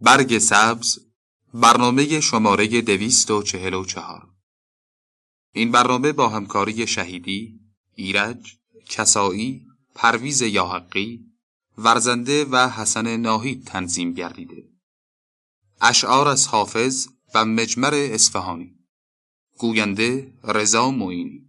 برگ سبز برنامه شماره دویست و چهل و چهار. این برنامه با همکاری شهیدی، ایرج، کسایی، پرویز یاحقی، ورزنده و حسن ناهید تنظیم گردیده. اشعار از حافظ و مجمر اصفهانی. گوینده رضا معینی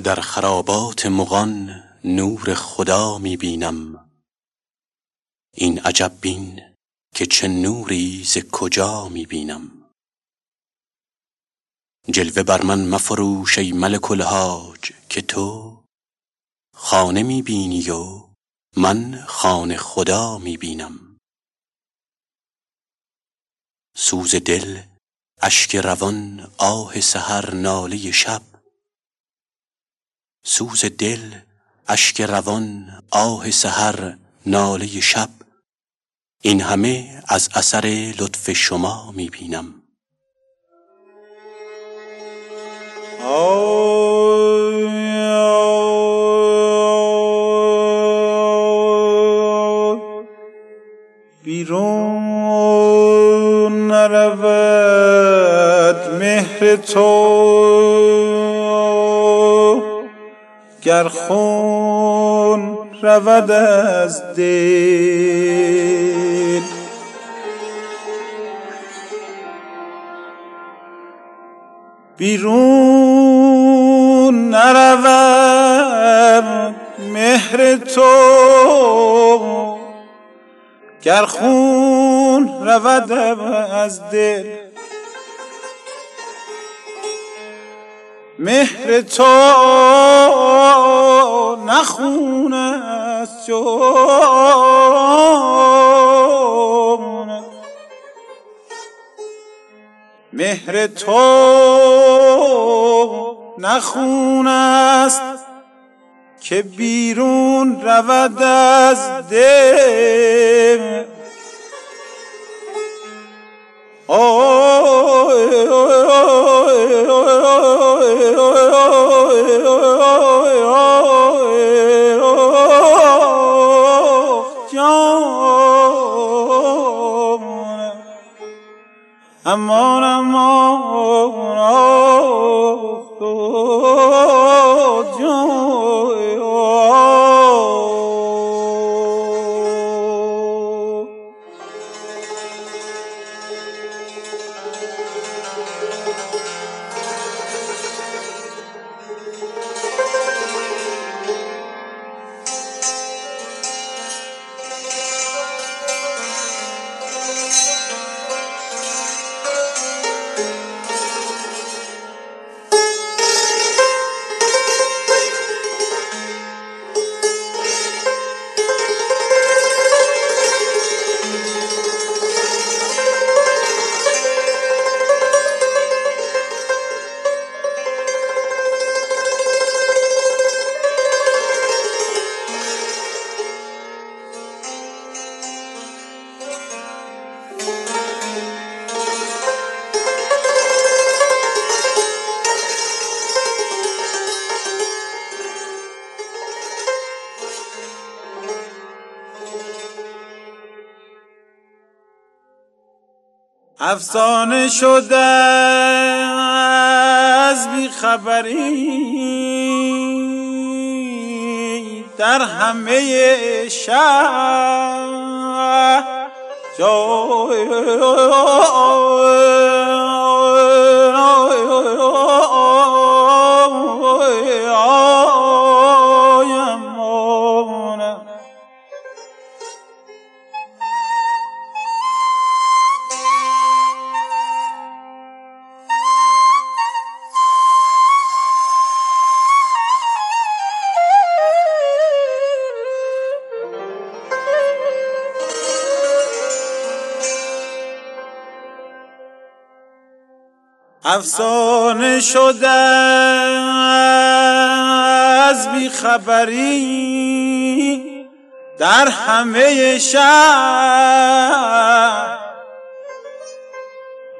در خرابات مغان نور خدا می بینم این عجب بین که چه نوری ز کجا می بینم جلوه بر من مفروش ای ملک الحاج که تو خانه می بینی و من خانه خدا می بینم سوز دل اشک روان آه سحر ناله شب سوز دل اشک روان آه سحر ناله شب. این همه از اثر لطف شما می بینم بیرون نرود مهر تو. گر خون رود از دل. بیرون نرود مهر تو. گر خون رود از دل. مهر تو نخون است مهر تو نخون است که بیرون رود از دل. امان امان افسانه شده از بیخبری. در همه شهر جای افسانه شده از بیخبری در همه شهر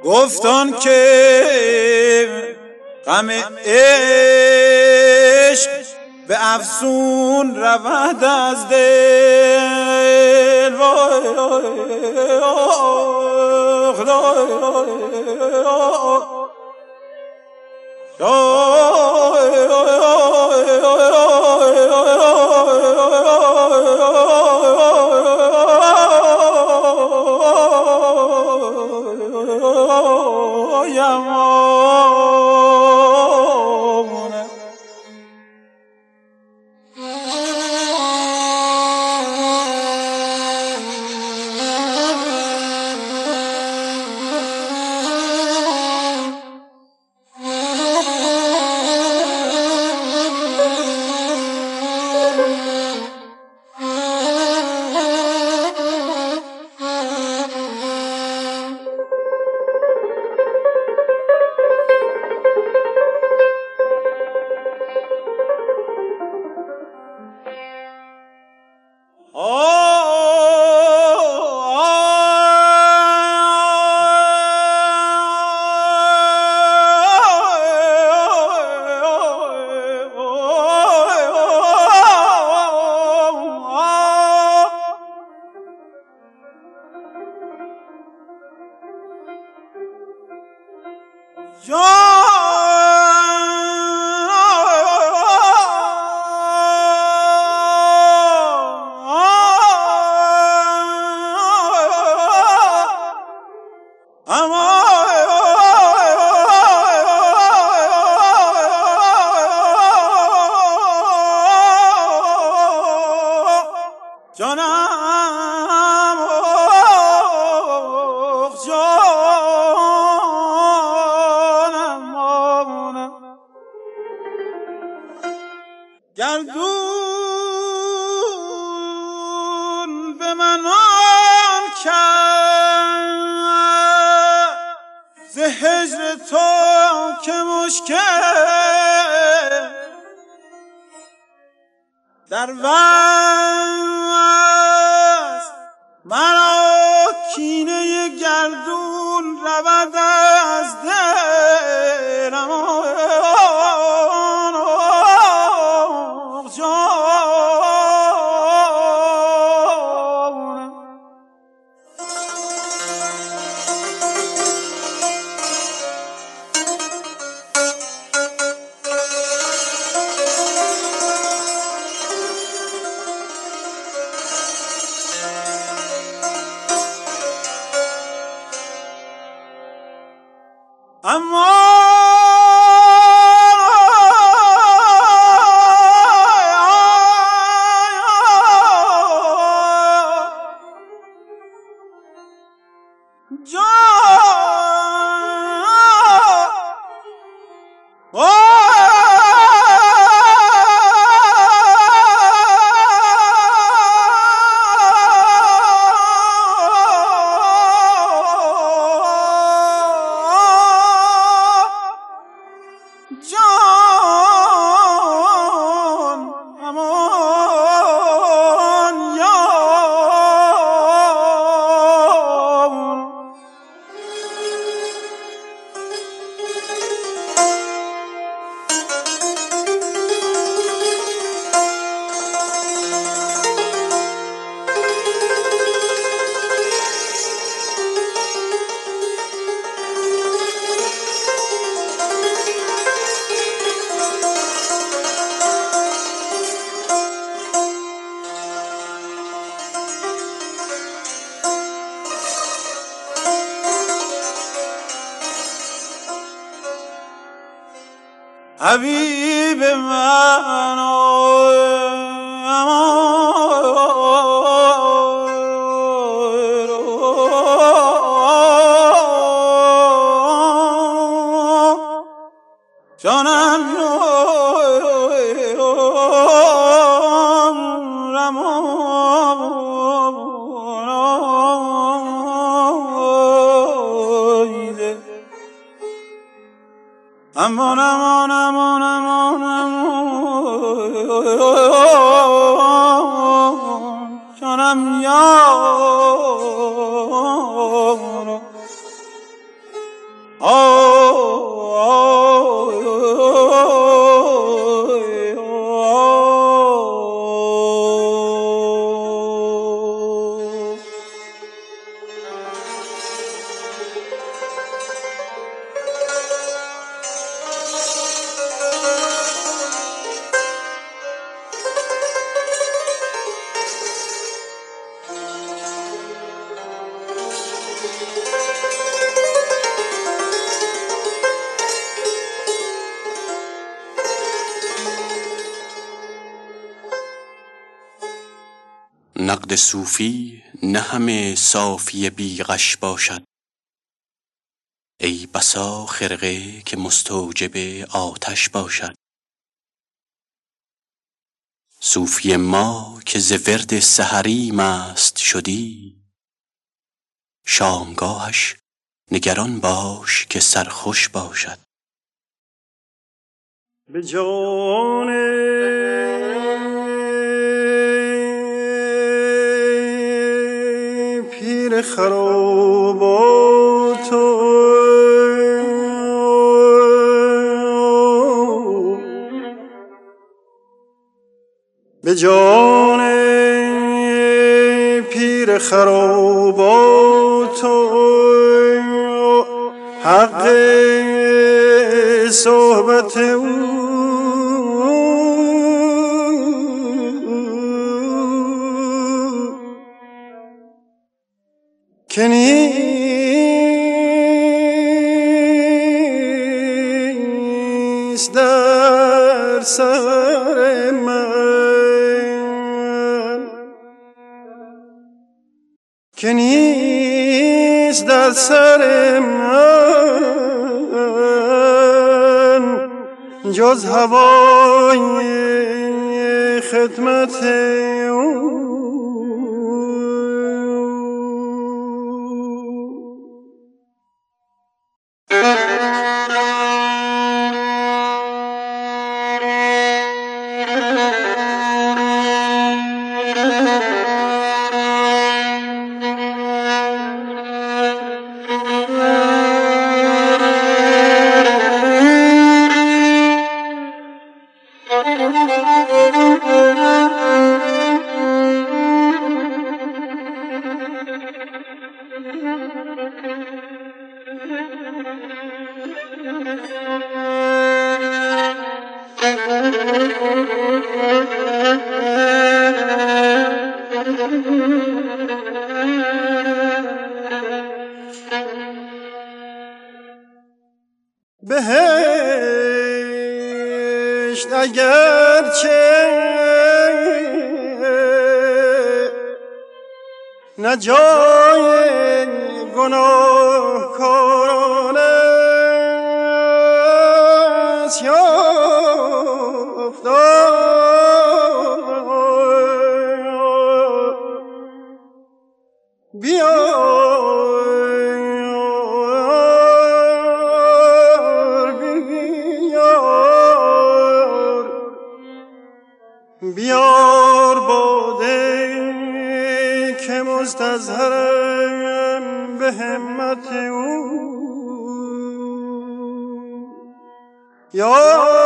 گفتان که غم عشق به افسون رود از دل وای Oh, yeah, oh, جانم آخ جانم آنم گردون به من آن کرد ز هجر تو که مشکل. در وست مرا کینه گردون رود از دلم جانم امان امان امان امان امان جانم. یار نقد صوفی نه همه صافی بیغش باشد. ای بسا خرقه که مستوجب آتش باشد. صوفی ما که ز ورد سحری مست شدی. شامگاهش نگران باش که سرخوش باشد. به جان خرابات به جان پیر خرابات حق صحبت او. نیست در سر من جز هوای خدمت نه جای گناه کاران مستظهرم به همت او. یا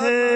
همت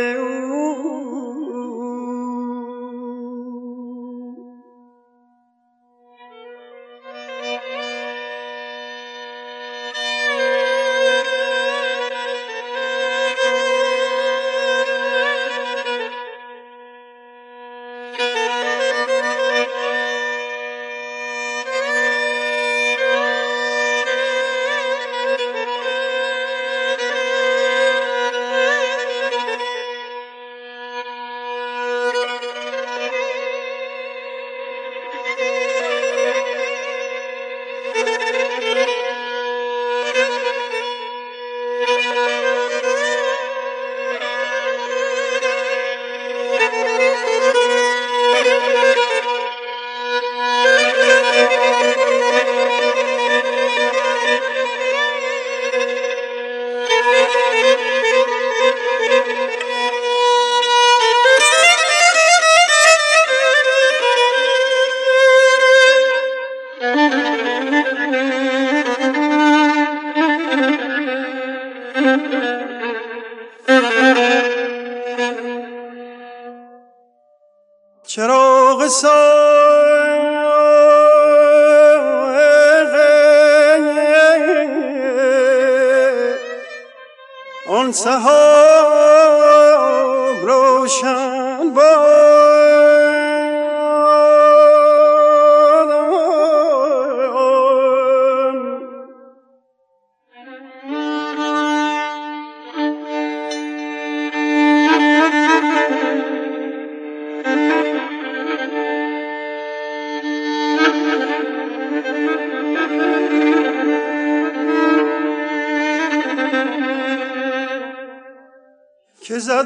روشن باد.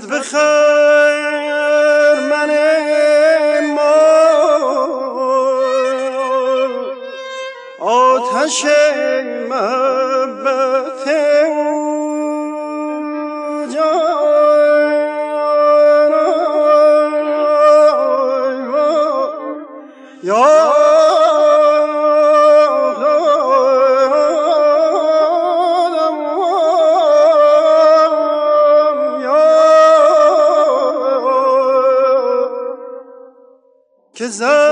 که که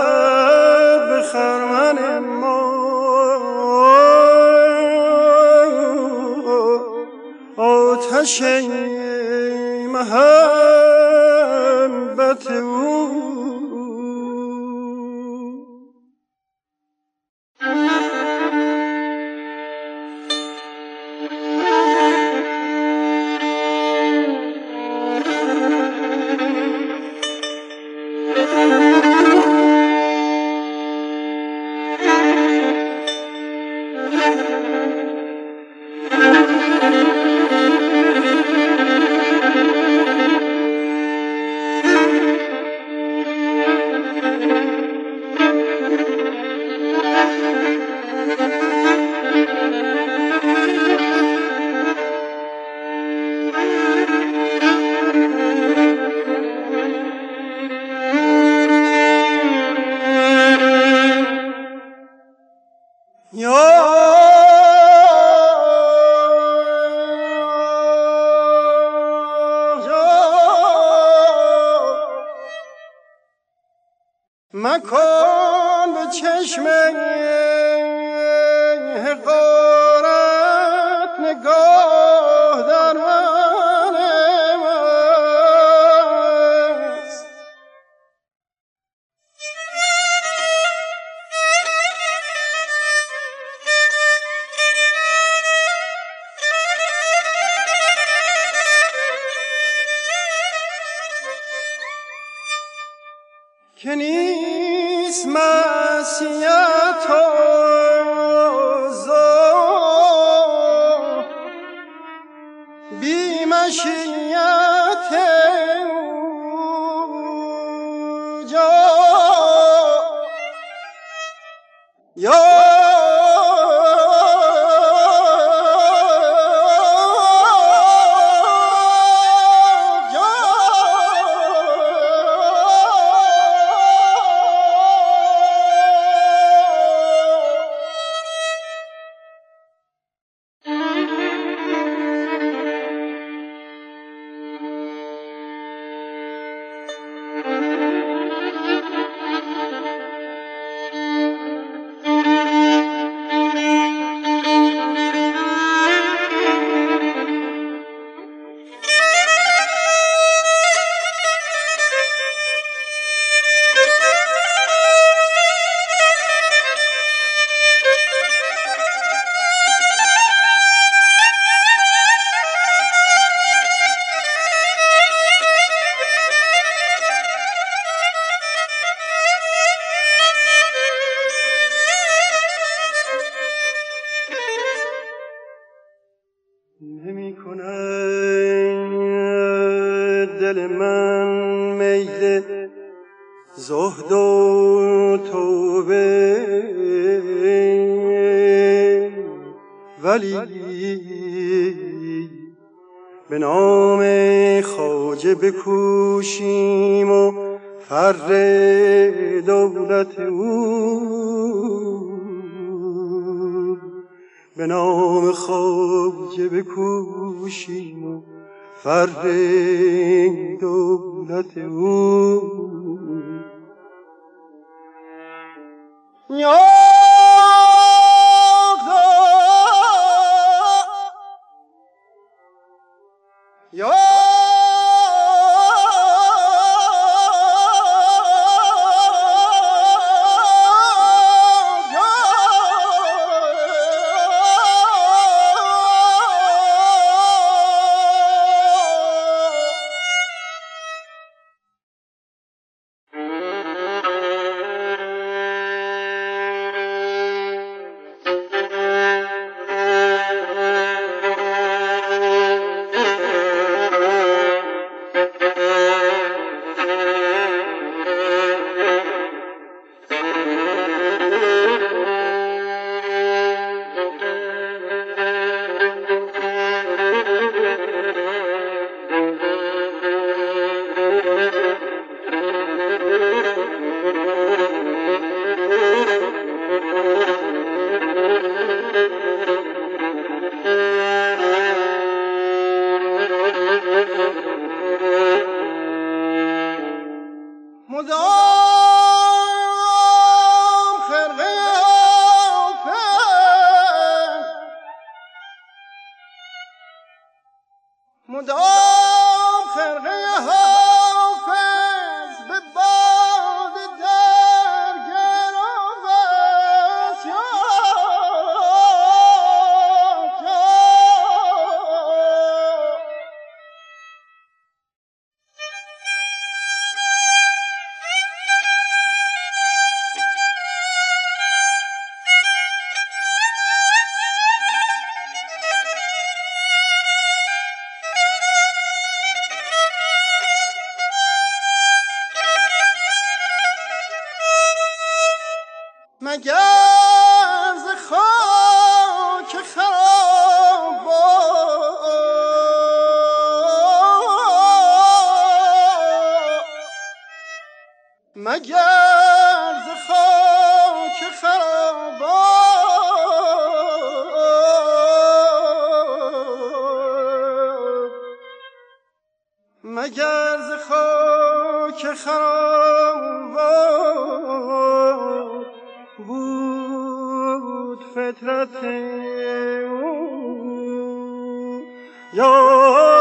که نیست مسیحت به نام خواجه بکوشیم و فر دولت او. به نام خواجه بکوشیم و فر دولت او. مگر ز خاک خراب بود فطرت او؟ یا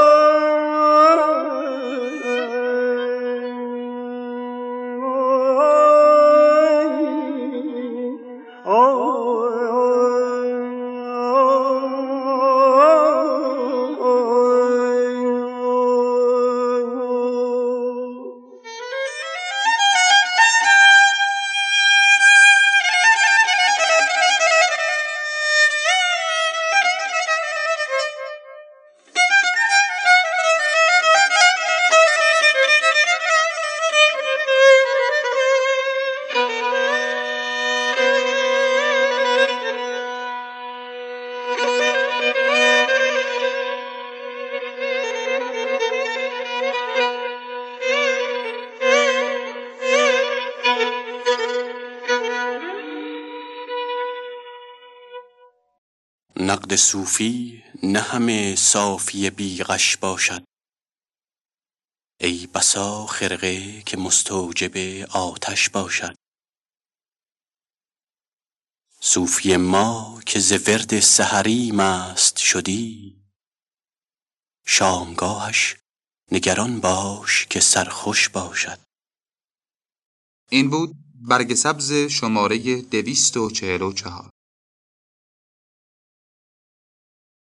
نقد صوفی نه همه صافی بیغش باشد. ای بسا خرقه که مستوجب آتش باشد. صوفی ما که ز ورد سحری مست شدی. شامگاهش نگران باش که سرخوش باشد. این بود برگ سبز شماره دویست و چهل و چهار.